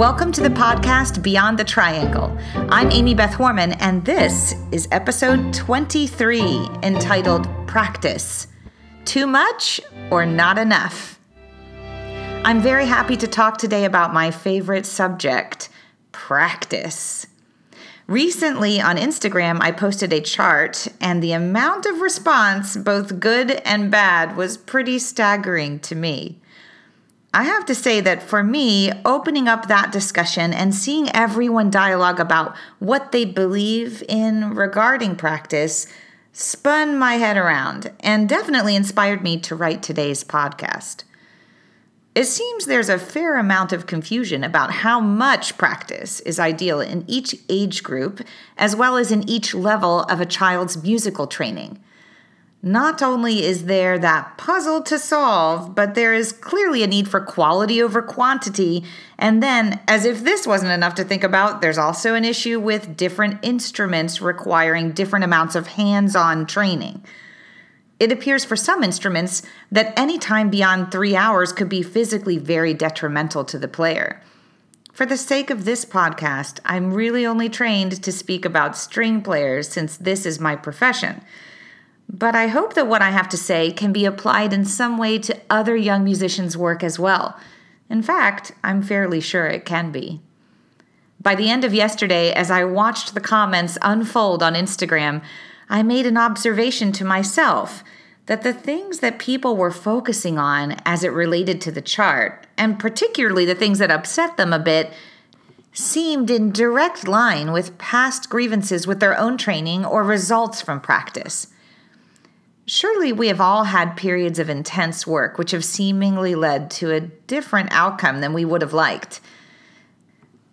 Welcome to the podcast Beyond the Triangle. I'm Amy Beth Horman, and this is episode 23 entitled Practice Too Much or Not Enough? I'm very happy to talk today about my favorite subject practice. Recently on Instagram, I posted a chart, and the amount of response, both good and bad, was pretty staggering to me. I have to say that for me, opening up that discussion and seeing everyone dialogue about what they believe in regarding practice spun my head around and definitely inspired me to write today's podcast. It seems there's a fair amount of confusion about how much practice is ideal in each age group, as well as in each level of a child's musical training. Not only is there that puzzle to solve, but there is clearly a need for quality over quantity. And then, as if this wasn't enough to think about, there's also an issue with different instruments requiring different amounts of hands on training. It appears for some instruments that any time beyond three hours could be physically very detrimental to the player. For the sake of this podcast, I'm really only trained to speak about string players since this is my profession. But I hope that what I have to say can be applied in some way to other young musicians' work as well. In fact, I'm fairly sure it can be. By the end of yesterday, as I watched the comments unfold on Instagram, I made an observation to myself that the things that people were focusing on as it related to the chart, and particularly the things that upset them a bit, seemed in direct line with past grievances with their own training or results from practice. Surely we have all had periods of intense work which have seemingly led to a different outcome than we would have liked.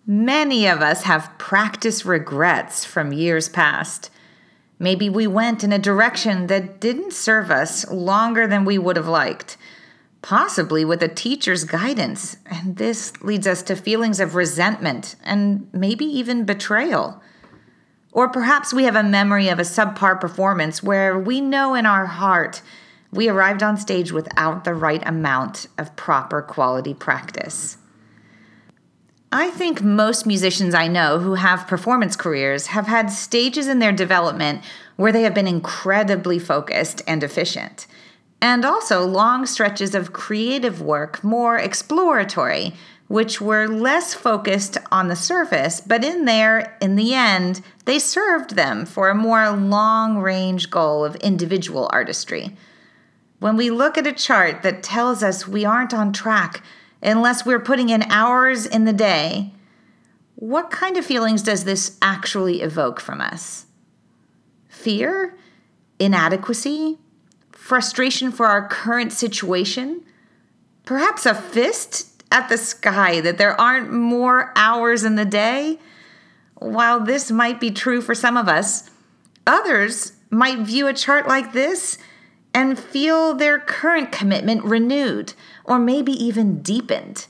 Many of us have practice regrets from years past. Maybe we went in a direction that didn't serve us longer than we would have liked, possibly with a teacher's guidance, and this leads us to feelings of resentment and maybe even betrayal. Or perhaps we have a memory of a subpar performance where we know in our heart we arrived on stage without the right amount of proper quality practice. I think most musicians I know who have performance careers have had stages in their development where they have been incredibly focused and efficient, and also long stretches of creative work, more exploratory, which were less focused on the surface, but in there, in the end, they served them for a more long range goal of individual artistry. When we look at a chart that tells us we aren't on track unless we're putting in hours in the day, what kind of feelings does this actually evoke from us? Fear? Inadequacy? Frustration for our current situation? Perhaps a fist at the sky that there aren't more hours in the day? While this might be true for some of us, others might view a chart like this and feel their current commitment renewed or maybe even deepened.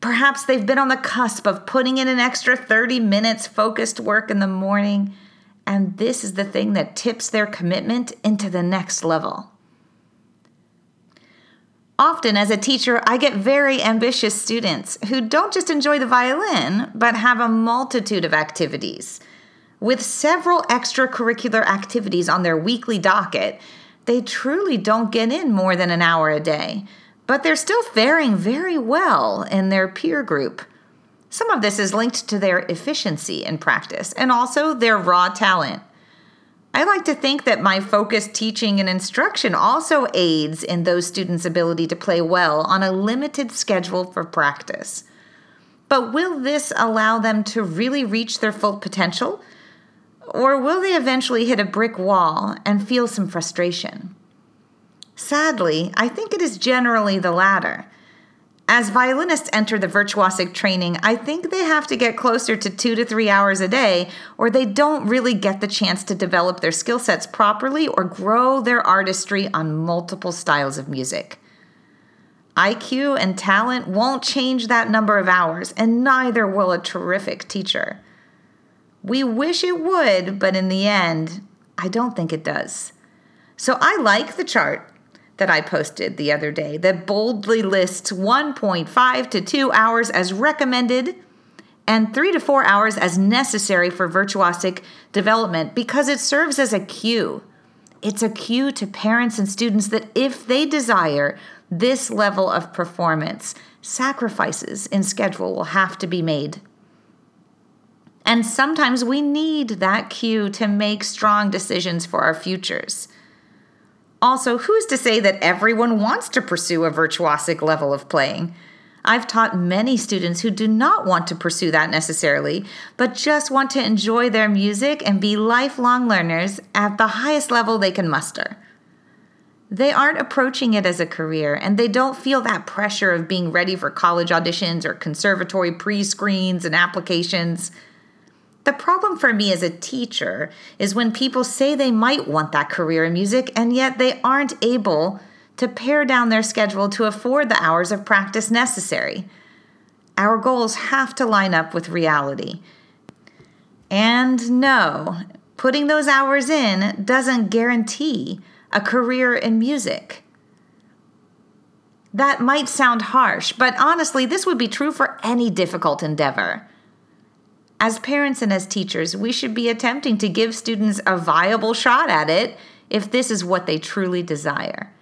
Perhaps they've been on the cusp of putting in an extra 30 minutes focused work in the morning, and this is the thing that tips their commitment into the next level. Often, as a teacher, I get very ambitious students who don't just enjoy the violin, but have a multitude of activities. With several extracurricular activities on their weekly docket, they truly don't get in more than an hour a day, but they're still faring very well in their peer group. Some of this is linked to their efficiency in practice and also their raw talent. I like to think that my focused teaching and instruction also aids in those students' ability to play well on a limited schedule for practice. But will this allow them to really reach their full potential? Or will they eventually hit a brick wall and feel some frustration? Sadly, I think it is generally the latter. As violinists enter the virtuosic training, I think they have to get closer to two to three hours a day, or they don't really get the chance to develop their skill sets properly or grow their artistry on multiple styles of music. IQ and talent won't change that number of hours, and neither will a terrific teacher. We wish it would, but in the end, I don't think it does. So I like the chart that I posted the other day that boldly lists 1.5 to 2 hours as recommended and three to four hours as necessary for virtuosic development because it serves as a cue. It's a cue to parents and students that if they desire this level of performance, sacrifices in schedule will have to be made. And sometimes we need that cue to make strong decisions for our futures. Also, who's to say that everyone wants to pursue a virtuosic level of playing? I've taught many students who do not want to pursue that necessarily, but just want to enjoy their music and be lifelong learners at the highest level they can muster. They aren't approaching it as a career and they don't feel that pressure of being ready for college auditions or conservatory pre screens and applications. The problem for me as a teacher is when people say they might want that career in music and yet they aren't able to pare down their schedule to afford the hours of practice necessary. Our goals have to line up with reality. And no, putting those hours in doesn't guarantee a career in music. That might sound harsh, but honestly, this would be true for any difficult endeavor. As parents and as teachers, we should be attempting to give students a viable shot at it if this is what they truly desire.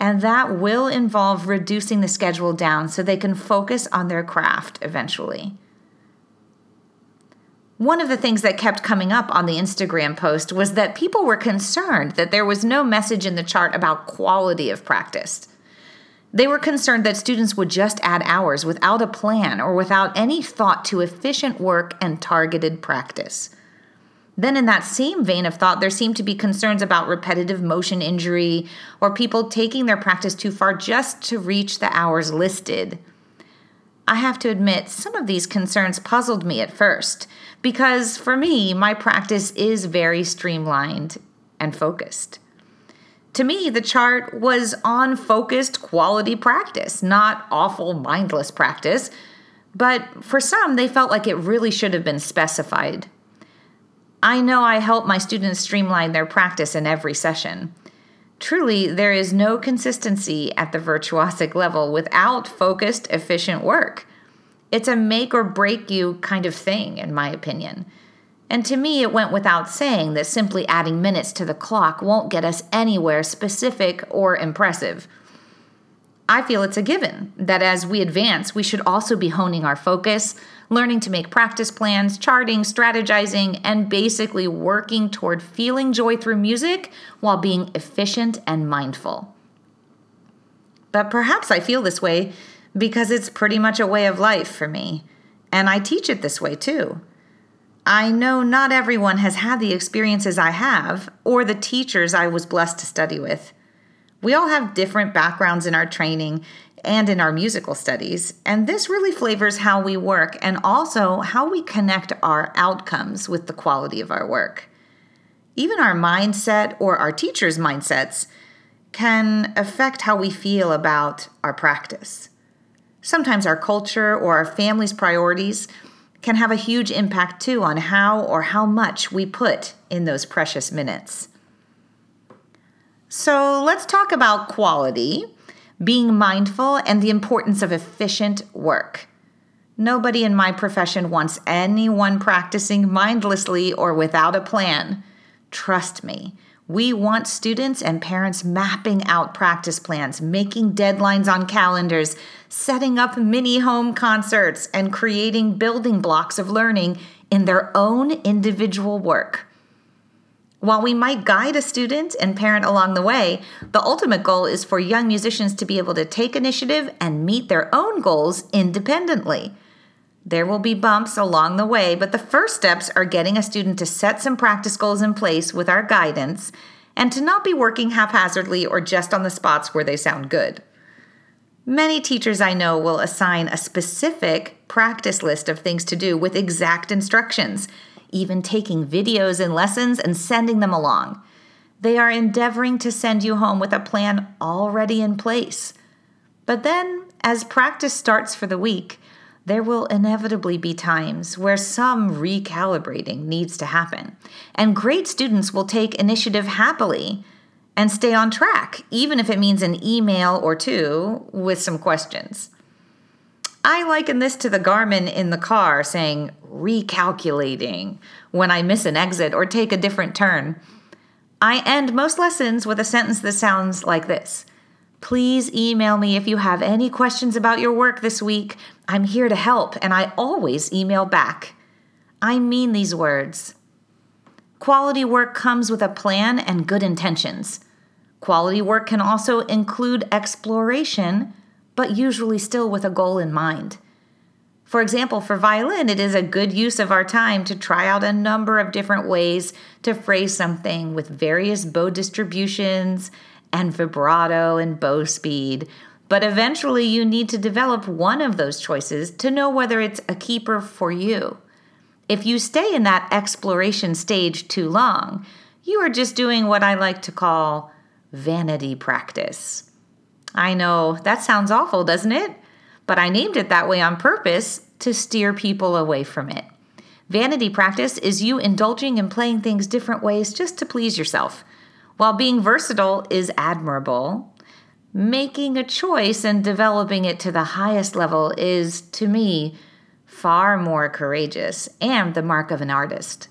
And that will involve reducing the schedule down so they can focus on their craft eventually. One of the things that kept coming up on the Instagram post was that people were concerned that there was no message in the chart about quality of practice. They were concerned that students would just add hours without a plan or without any thought to efficient work and targeted practice. Then, in that same vein of thought, there seemed to be concerns about repetitive motion injury or people taking their practice too far just to reach the hours listed. I have to admit, some of these concerns puzzled me at first because for me, my practice is very streamlined and focused. To me, the chart was on focused quality practice, not awful mindless practice. But for some, they felt like it really should have been specified. I know I help my students streamline their practice in every session. Truly, there is no consistency at the virtuosic level without focused, efficient work. It's a make or break you kind of thing, in my opinion. And to me, it went without saying that simply adding minutes to the clock won't get us anywhere specific or impressive. I feel it's a given that as we advance, we should also be honing our focus, learning to make practice plans, charting, strategizing, and basically working toward feeling joy through music while being efficient and mindful. But perhaps I feel this way because it's pretty much a way of life for me, and I teach it this way too. I know not everyone has had the experiences I have or the teachers I was blessed to study with. We all have different backgrounds in our training and in our musical studies, and this really flavors how we work and also how we connect our outcomes with the quality of our work. Even our mindset or our teachers' mindsets can affect how we feel about our practice. Sometimes our culture or our family's priorities can have a huge impact too on how or how much we put in those precious minutes. So let's talk about quality, being mindful, and the importance of efficient work. Nobody in my profession wants anyone practicing mindlessly or without a plan. Trust me, we want students and parents mapping out practice plans, making deadlines on calendars, setting up mini home concerts, and creating building blocks of learning in their own individual work. While we might guide a student and parent along the way, the ultimate goal is for young musicians to be able to take initiative and meet their own goals independently. There will be bumps along the way, but the first steps are getting a student to set some practice goals in place with our guidance and to not be working haphazardly or just on the spots where they sound good. Many teachers I know will assign a specific practice list of things to do with exact instructions, even taking videos and lessons and sending them along. They are endeavoring to send you home with a plan already in place. But then, as practice starts for the week, there will inevitably be times where some recalibrating needs to happen. And great students will take initiative happily and stay on track, even if it means an email or two with some questions. I liken this to the Garmin in the car saying recalculating when I miss an exit or take a different turn. I end most lessons with a sentence that sounds like this Please email me if you have any questions about your work this week. I'm here to help, and I always email back. I mean these words. Quality work comes with a plan and good intentions. Quality work can also include exploration, but usually still with a goal in mind. For example, for violin, it is a good use of our time to try out a number of different ways to phrase something with various bow distributions and vibrato and bow speed. But eventually, you need to develop one of those choices to know whether it's a keeper for you. If you stay in that exploration stage too long, you are just doing what I like to call vanity practice. I know that sounds awful, doesn't it? But I named it that way on purpose to steer people away from it. Vanity practice is you indulging in playing things different ways just to please yourself. While being versatile is admirable, making a choice and developing it to the highest level is, to me, far more courageous and the mark of an artist.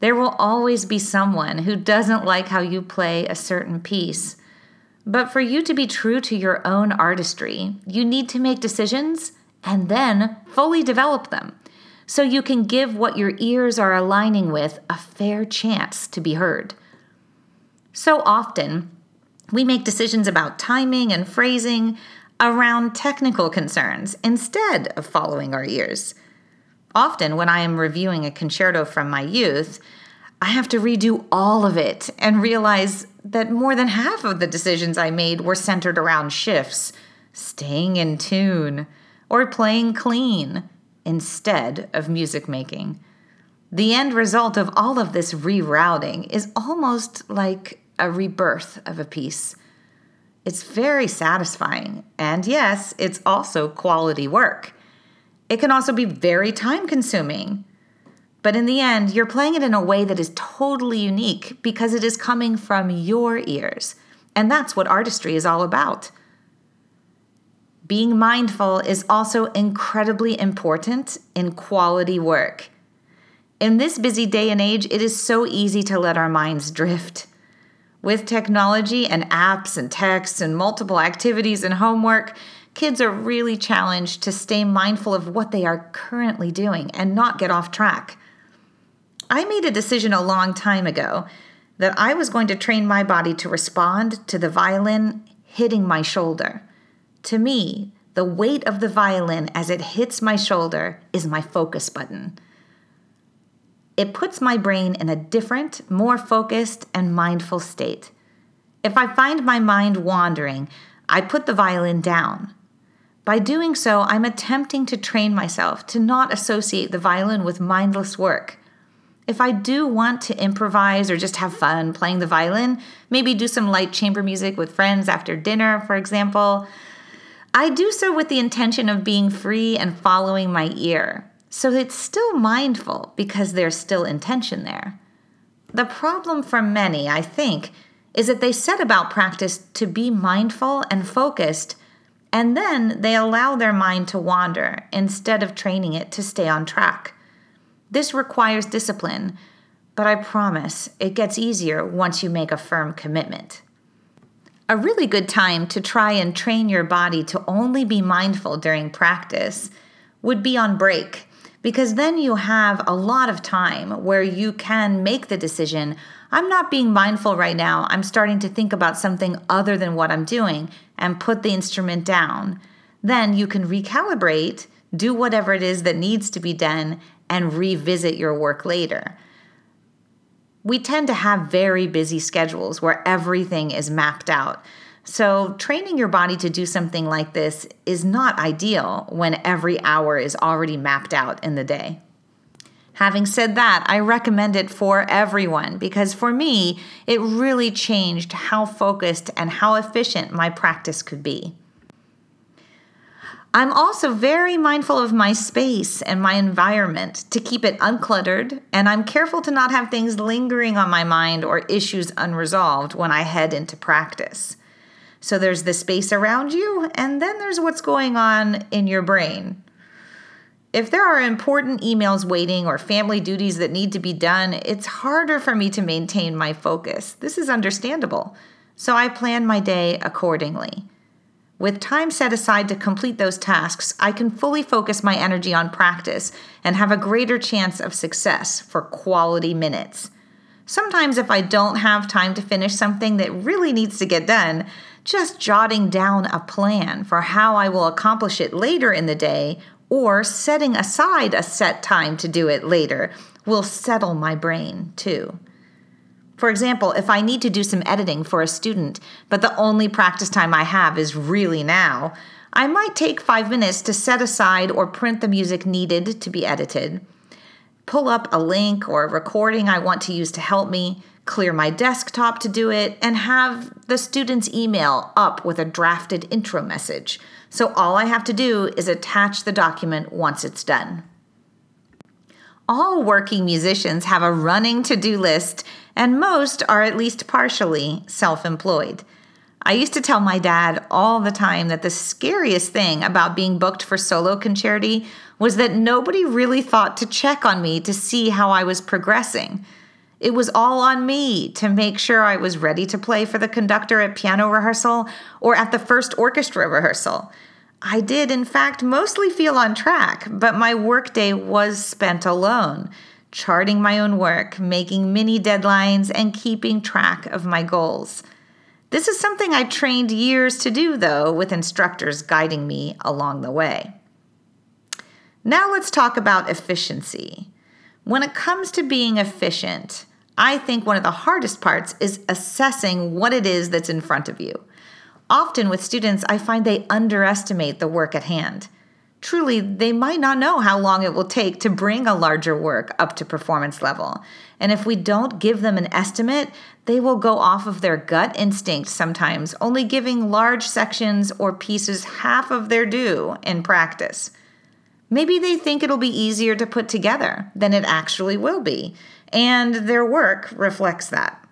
There will always be someone who doesn't like how you play a certain piece. But for you to be true to your own artistry, you need to make decisions and then fully develop them so you can give what your ears are aligning with a fair chance to be heard. So often, we make decisions about timing and phrasing around technical concerns instead of following our ears. Often, when I am reviewing a concerto from my youth, I have to redo all of it and realize that more than half of the decisions I made were centered around shifts, staying in tune, or playing clean instead of music making. The end result of all of this rerouting is almost like a rebirth of a piece. It's very satisfying, and yes, it's also quality work. It can also be very time consuming. But in the end, you're playing it in a way that is totally unique because it is coming from your ears. And that's what artistry is all about. Being mindful is also incredibly important in quality work. In this busy day and age, it is so easy to let our minds drift. With technology and apps and texts and multiple activities and homework, kids are really challenged to stay mindful of what they are currently doing and not get off track. I made a decision a long time ago that I was going to train my body to respond to the violin hitting my shoulder. To me, the weight of the violin as it hits my shoulder is my focus button. It puts my brain in a different, more focused, and mindful state. If I find my mind wandering, I put the violin down. By doing so, I'm attempting to train myself to not associate the violin with mindless work. If I do want to improvise or just have fun playing the violin, maybe do some light chamber music with friends after dinner, for example, I do so with the intention of being free and following my ear. So it's still mindful because there's still intention there. The problem for many, I think, is that they set about practice to be mindful and focused, and then they allow their mind to wander instead of training it to stay on track. This requires discipline, but I promise it gets easier once you make a firm commitment. A really good time to try and train your body to only be mindful during practice would be on break because then you have a lot of time where you can make the decision I'm not being mindful right now. I'm starting to think about something other than what I'm doing and put the instrument down. Then you can recalibrate, do whatever it is that needs to be done, and revisit your work later. We tend to have very busy schedules where everything is mapped out. So, training your body to do something like this is not ideal when every hour is already mapped out in the day. Having said that, I recommend it for everyone because for me, it really changed how focused and how efficient my practice could be. I'm also very mindful of my space and my environment to keep it uncluttered, and I'm careful to not have things lingering on my mind or issues unresolved when I head into practice. So there's the space around you, and then there's what's going on in your brain. If there are important emails waiting or family duties that need to be done, it's harder for me to maintain my focus. This is understandable. So I plan my day accordingly. With time set aside to complete those tasks, I can fully focus my energy on practice and have a greater chance of success for quality minutes. Sometimes, if I don't have time to finish something that really needs to get done, just jotting down a plan for how I will accomplish it later in the day or setting aside a set time to do it later will settle my brain too. For example, if I need to do some editing for a student, but the only practice time I have is really now, I might take five minutes to set aside or print the music needed to be edited, pull up a link or a recording I want to use to help me, clear my desktop to do it, and have the student's email up with a drafted intro message. So all I have to do is attach the document once it's done. All working musicians have a running to do list, and most are at least partially self employed. I used to tell my dad all the time that the scariest thing about being booked for solo concerti was that nobody really thought to check on me to see how I was progressing. It was all on me to make sure I was ready to play for the conductor at piano rehearsal or at the first orchestra rehearsal. I did, in fact, mostly feel on track, but my workday was spent alone, charting my own work, making mini deadlines, and keeping track of my goals. This is something I trained years to do, though, with instructors guiding me along the way. Now let's talk about efficiency. When it comes to being efficient, I think one of the hardest parts is assessing what it is that's in front of you. Often with students, I find they underestimate the work at hand. Truly, they might not know how long it will take to bring a larger work up to performance level. And if we don't give them an estimate, they will go off of their gut instinct sometimes, only giving large sections or pieces half of their due in practice. Maybe they think it'll be easier to put together than it actually will be, and their work reflects that.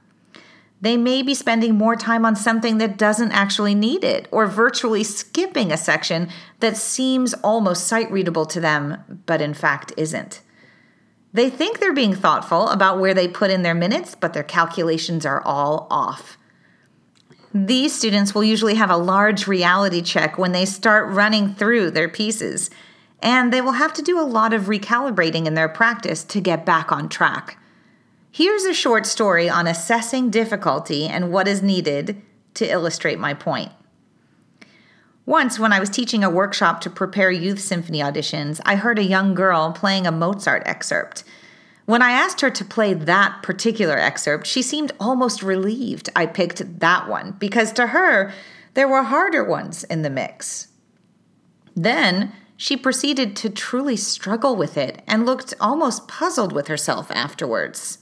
They may be spending more time on something that doesn't actually need it, or virtually skipping a section that seems almost sight readable to them, but in fact isn't. They think they're being thoughtful about where they put in their minutes, but their calculations are all off. These students will usually have a large reality check when they start running through their pieces, and they will have to do a lot of recalibrating in their practice to get back on track. Here's a short story on assessing difficulty and what is needed to illustrate my point. Once, when I was teaching a workshop to prepare youth symphony auditions, I heard a young girl playing a Mozart excerpt. When I asked her to play that particular excerpt, she seemed almost relieved I picked that one because to her, there were harder ones in the mix. Then she proceeded to truly struggle with it and looked almost puzzled with herself afterwards.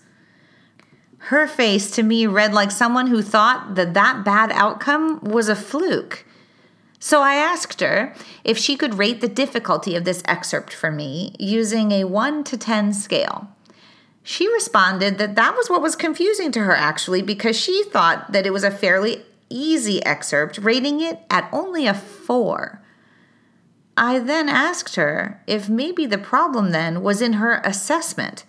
Her face to me read like someone who thought that that bad outcome was a fluke. So I asked her if she could rate the difficulty of this excerpt for me using a 1 to 10 scale. She responded that that was what was confusing to her actually because she thought that it was a fairly easy excerpt, rating it at only a 4. I then asked her if maybe the problem then was in her assessment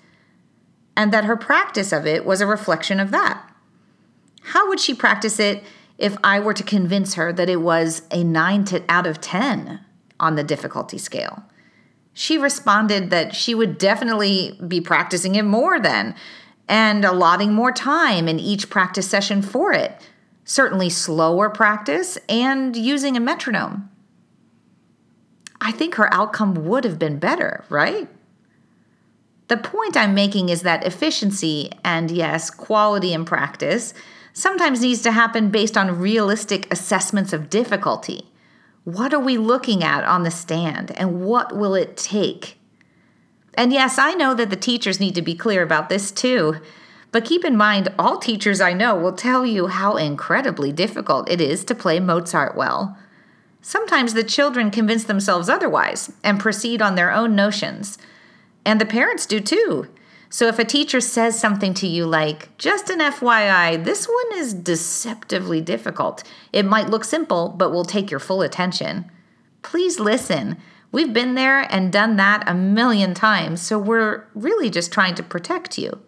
and that her practice of it was a reflection of that. How would she practice it if I were to convince her that it was a 9 to, out of 10 on the difficulty scale? She responded that she would definitely be practicing it more then and allotting more time in each practice session for it, certainly slower practice and using a metronome. I think her outcome would have been better, right? The point I'm making is that efficiency and, yes, quality in practice sometimes needs to happen based on realistic assessments of difficulty. What are we looking at on the stand, and what will it take? And yes, I know that the teachers need to be clear about this too. But keep in mind, all teachers I know will tell you how incredibly difficult it is to play Mozart well. Sometimes the children convince themselves otherwise and proceed on their own notions. And the parents do too. So if a teacher says something to you like, just an FYI, this one is deceptively difficult, it might look simple, but will take your full attention. Please listen. We've been there and done that a million times, so we're really just trying to protect you.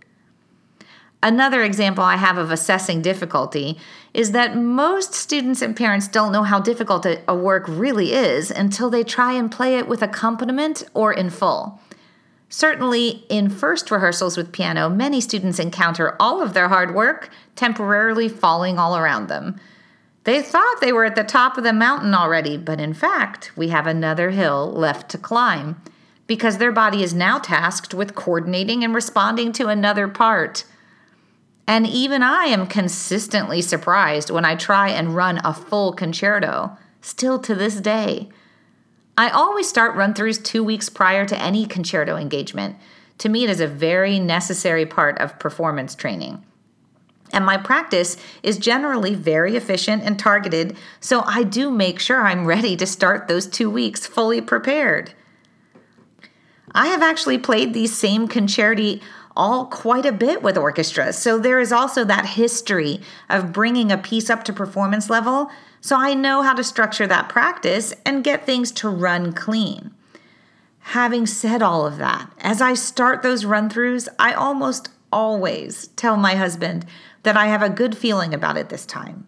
Another example I have of assessing difficulty is that most students and parents don't know how difficult a, work really is until they try and play it with accompaniment or in full. Certainly, in first rehearsals with piano, many students encounter all of their hard work temporarily falling all around them. They thought they were at the top of the mountain already, but in fact, we have another hill left to climb because their body is now tasked with coordinating and responding to another part. And even I am consistently surprised when I try and run a full concerto, still to this day. I always start run throughs two weeks prior to any concerto engagement. To me, it is a very necessary part of performance training. And my practice is generally very efficient and targeted, so I do make sure I'm ready to start those two weeks fully prepared. I have actually played these same concerti all quite a bit with orchestras, so there is also that history of bringing a piece up to performance level so I know how to structure that practice and get things to run clean. Having said all of that, as I start those run throughs, I almost always tell my husband that I have a good feeling about it this time.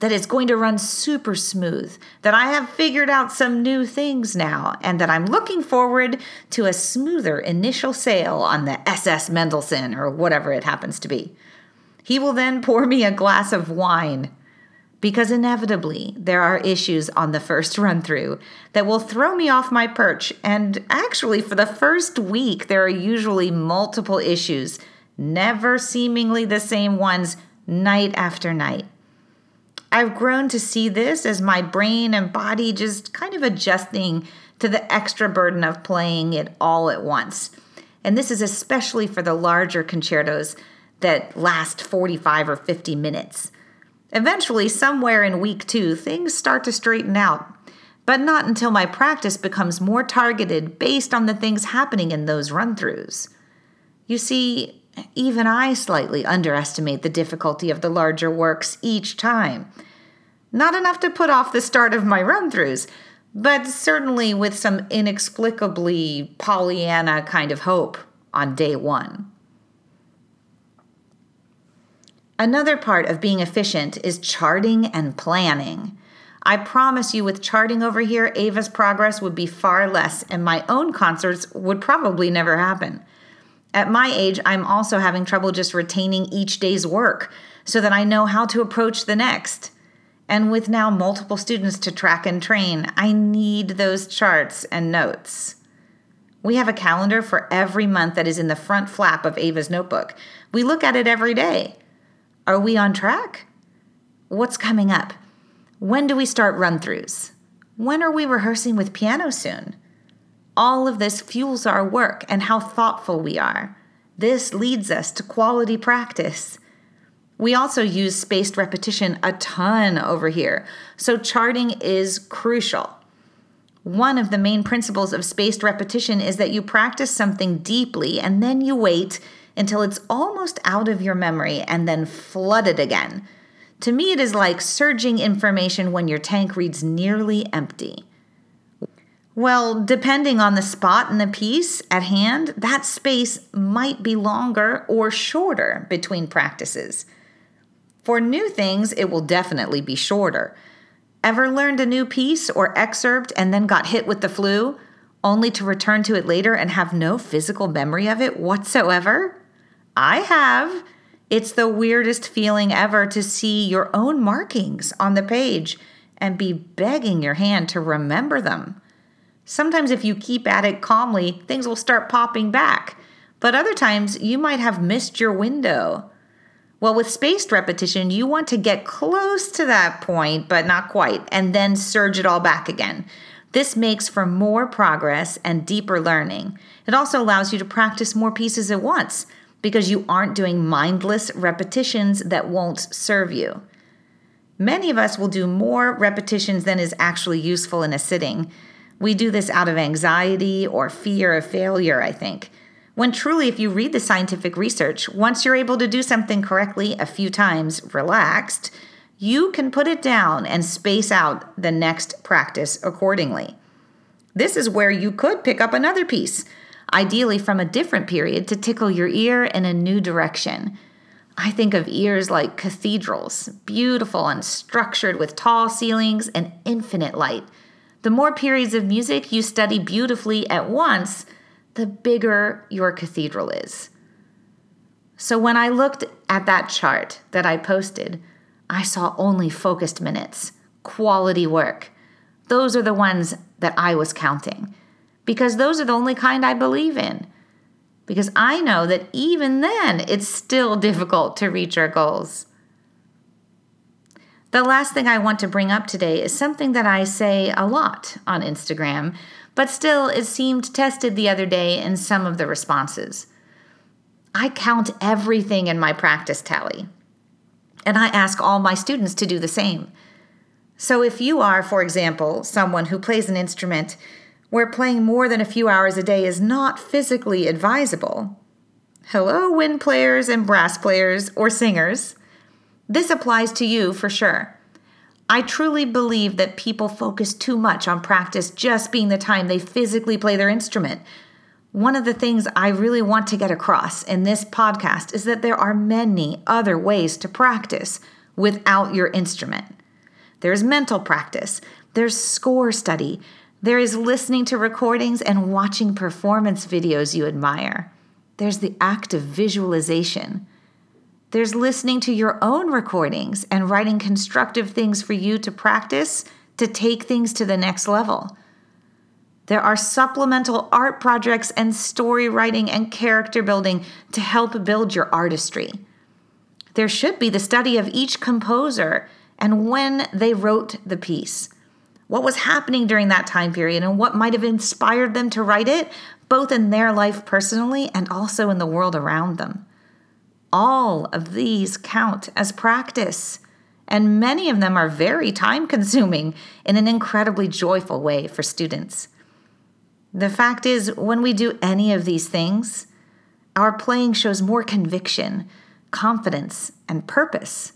That it's going to run super smooth, that I have figured out some new things now, and that I'm looking forward to a smoother initial sail on the SS Mendelssohn or whatever it happens to be. He will then pour me a glass of wine because inevitably there are issues on the first run through that will throw me off my perch. And actually, for the first week, there are usually multiple issues, never seemingly the same ones, night after night. I've grown to see this as my brain and body just kind of adjusting to the extra burden of playing it all at once. And this is especially for the larger concertos that last 45 or 50 minutes. Eventually, somewhere in week two, things start to straighten out, but not until my practice becomes more targeted based on the things happening in those run throughs. You see, even I slightly underestimate the difficulty of the larger works each time. Not enough to put off the start of my run throughs, but certainly with some inexplicably Pollyanna kind of hope on day one. Another part of being efficient is charting and planning. I promise you, with charting over here, Ava's progress would be far less, and my own concerts would probably never happen. At my age, I'm also having trouble just retaining each day's work so that I know how to approach the next. And with now multiple students to track and train, I need those charts and notes. We have a calendar for every month that is in the front flap of Ava's notebook. We look at it every day. Are we on track? What's coming up? When do we start run throughs? When are we rehearsing with piano soon? All of this fuels our work and how thoughtful we are. This leads us to quality practice. We also use spaced repetition a ton over here, so charting is crucial. One of the main principles of spaced repetition is that you practice something deeply and then you wait until it's almost out of your memory and then flood it again. To me, it is like surging information when your tank reads nearly empty. Well, depending on the spot in the piece at hand, that space might be longer or shorter between practices. For new things, it will definitely be shorter. Ever learned a new piece or excerpt and then got hit with the flu, only to return to it later and have no physical memory of it whatsoever? I have. It's the weirdest feeling ever to see your own markings on the page and be begging your hand to remember them. Sometimes, if you keep at it calmly, things will start popping back, but other times you might have missed your window. Well, with spaced repetition, you want to get close to that point, but not quite, and then surge it all back again. This makes for more progress and deeper learning. It also allows you to practice more pieces at once because you aren't doing mindless repetitions that won't serve you. Many of us will do more repetitions than is actually useful in a sitting. We do this out of anxiety or fear of failure, I think. When truly, if you read the scientific research, once you're able to do something correctly a few times relaxed, you can put it down and space out the next practice accordingly. This is where you could pick up another piece, ideally from a different period, to tickle your ear in a new direction. I think of ears like cathedrals, beautiful and structured with tall ceilings and infinite light. The more periods of music you study beautifully at once, the bigger your cathedral is. So when I looked at that chart that I posted, I saw only focused minutes, quality work. Those are the ones that I was counting because those are the only kind I believe in. Because I know that even then, it's still difficult to reach our goals. The last thing I want to bring up today is something that I say a lot on Instagram, but still it seemed tested the other day in some of the responses. I count everything in my practice tally, and I ask all my students to do the same. So if you are, for example, someone who plays an instrument where playing more than a few hours a day is not physically advisable. Hello, wind players and brass players or singers. This applies to you for sure. I truly believe that people focus too much on practice just being the time they physically play their instrument. One of the things I really want to get across in this podcast is that there are many other ways to practice without your instrument. There's mental practice, there's score study, there is listening to recordings and watching performance videos you admire. There's the act of visualization. There's listening to your own recordings and writing constructive things for you to practice to take things to the next level. There are supplemental art projects and story writing and character building to help build your artistry. There should be the study of each composer and when they wrote the piece what was happening during that time period and what might have inspired them to write it, both in their life personally and also in the world around them. All of these count as practice, and many of them are very time consuming in an incredibly joyful way for students. The fact is, when we do any of these things, our playing shows more conviction, confidence, and purpose.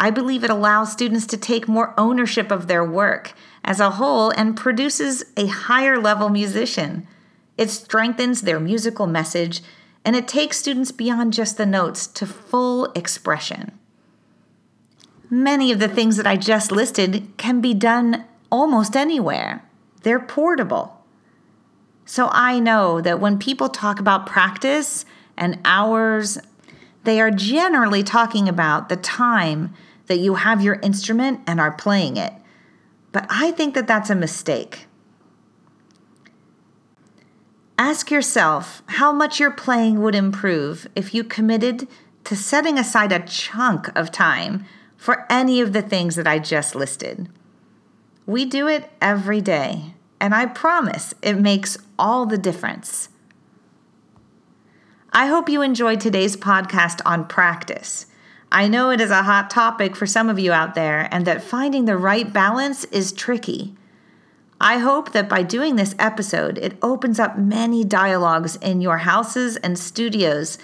I believe it allows students to take more ownership of their work as a whole and produces a higher level musician. It strengthens their musical message and it takes students beyond just the notes to full expression. Many of the things that I just listed can be done almost anywhere. They're portable. So I know that when people talk about practice and hours, they are generally talking about the time that you have your instrument and are playing it. But I think that that's a mistake. Ask yourself how much your playing would improve if you committed to setting aside a chunk of time for any of the things that I just listed. We do it every day, and I promise it makes all the difference. I hope you enjoyed today's podcast on practice. I know it is a hot topic for some of you out there, and that finding the right balance is tricky. I hope that by doing this episode, it opens up many dialogues in your houses and studios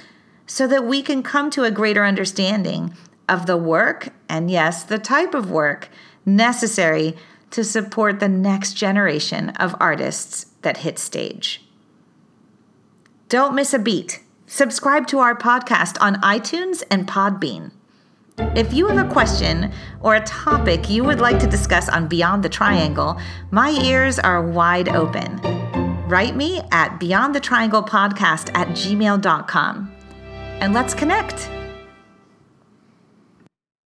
so that we can come to a greater understanding of the work, and yes, the type of work necessary to support the next generation of artists that hit stage. Don't miss a beat. Subscribe to our podcast on iTunes and Podbean. If you have a question or a topic you would like to discuss on Beyond the Triangle, my ears are wide open. Write me at beyondthetrianglepodcast at gmail.com and let's connect.